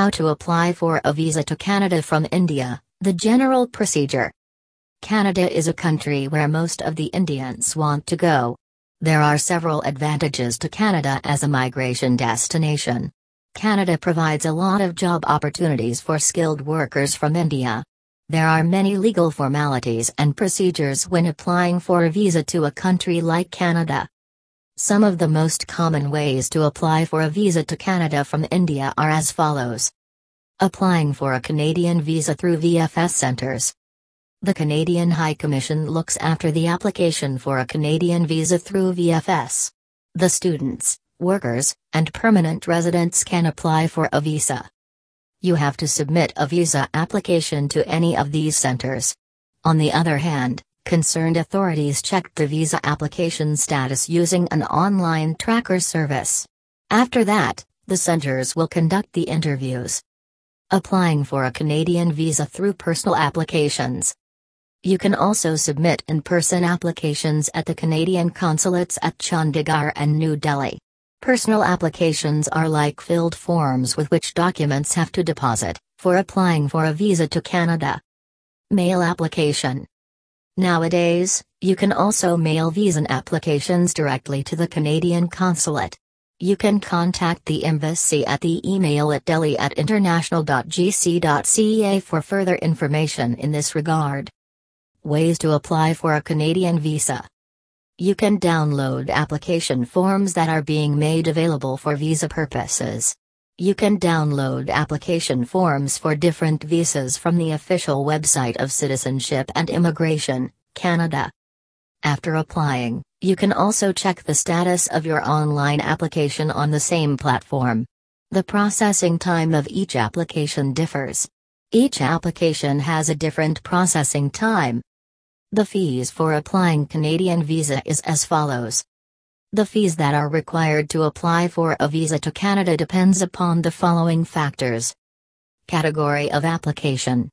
How to apply for a visa to Canada from India, the general procedure. Canada is a country where most of the Indians want to go. There are several advantages to Canada as a migration destination. Canada provides a lot of job opportunities for skilled workers from India. There are many legal formalities and procedures when applying for a visa to a country like Canada. Some of the most common ways to apply for a visa to Canada from India are as follows. Applying for a Canadian visa through VFS centres. The Canadian High Commission looks after the application for a Canadian visa through VFS. The students, workers, and permanent residents can apply for a visa. You have to submit a visa application to any of these centers. On the other hand, concerned authorities checked the visa application status using an online tracker service. After that, the centers will conduct the interviews. Applying for a Canadian visa through personal applications. You can also submit in person applications at the Canadian consulates at Chandigarh and New Delhi. Personal applications are like filled forms with which documents have to deposit, for applying for a visa to Canada. Mail application. Nowadays, you can also mail visa applications directly to the Canadian consulate. You can contact the embassy at the email at delhi at international.gc.ca for further information in this regard. Ways to apply for a Canadian visa. You can download application forms that are being made available for visa purposes. You can download application forms for different visas from the official website of Citizenship and Immigration, Canada. After applying, you can also check the status of your online application on the same platform. The processing time of each application differs. Each application has a different processing time. The fees for applying Canadian visa is as follows. The fees that are required to apply for a visa to Canada depends upon the following factors. Category of application.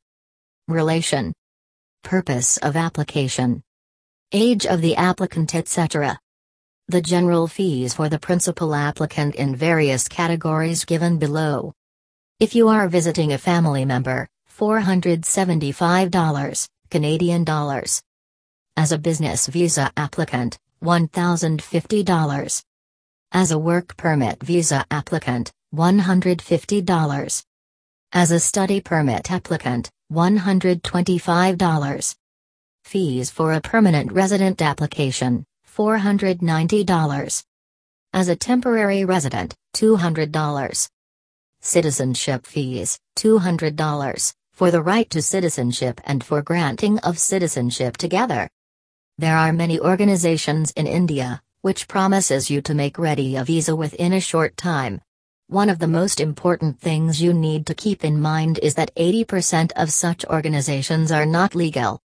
Relation. Purpose of application. Age of the applicant etc. The general fees for the principal applicant in various categories given below. If you are visiting a family member, $475, Canadian dollars. As a business visa applicant, $1,050. As a work permit visa applicant, $150. As a study permit applicant, $125. Fees for a permanent resident application, $490. As a temporary resident, $200. Citizenship fees, $200, for the right to citizenship and for granting of citizenship together. There are many organizations in India, which promises you to make ready a visa within a short time. One of the most important things you need to keep in mind is that 80% of such organizations are not legal.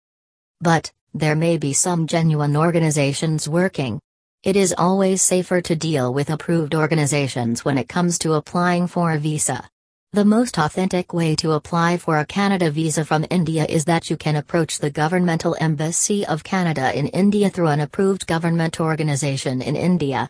But, there may be some genuine organizations working. It is always safer to deal with approved organizations when it comes to applying for a visa. The most authentic way to apply for a Canada visa from India is that you can approach the Governmental Embassy of Canada in India through an approved government organization in India.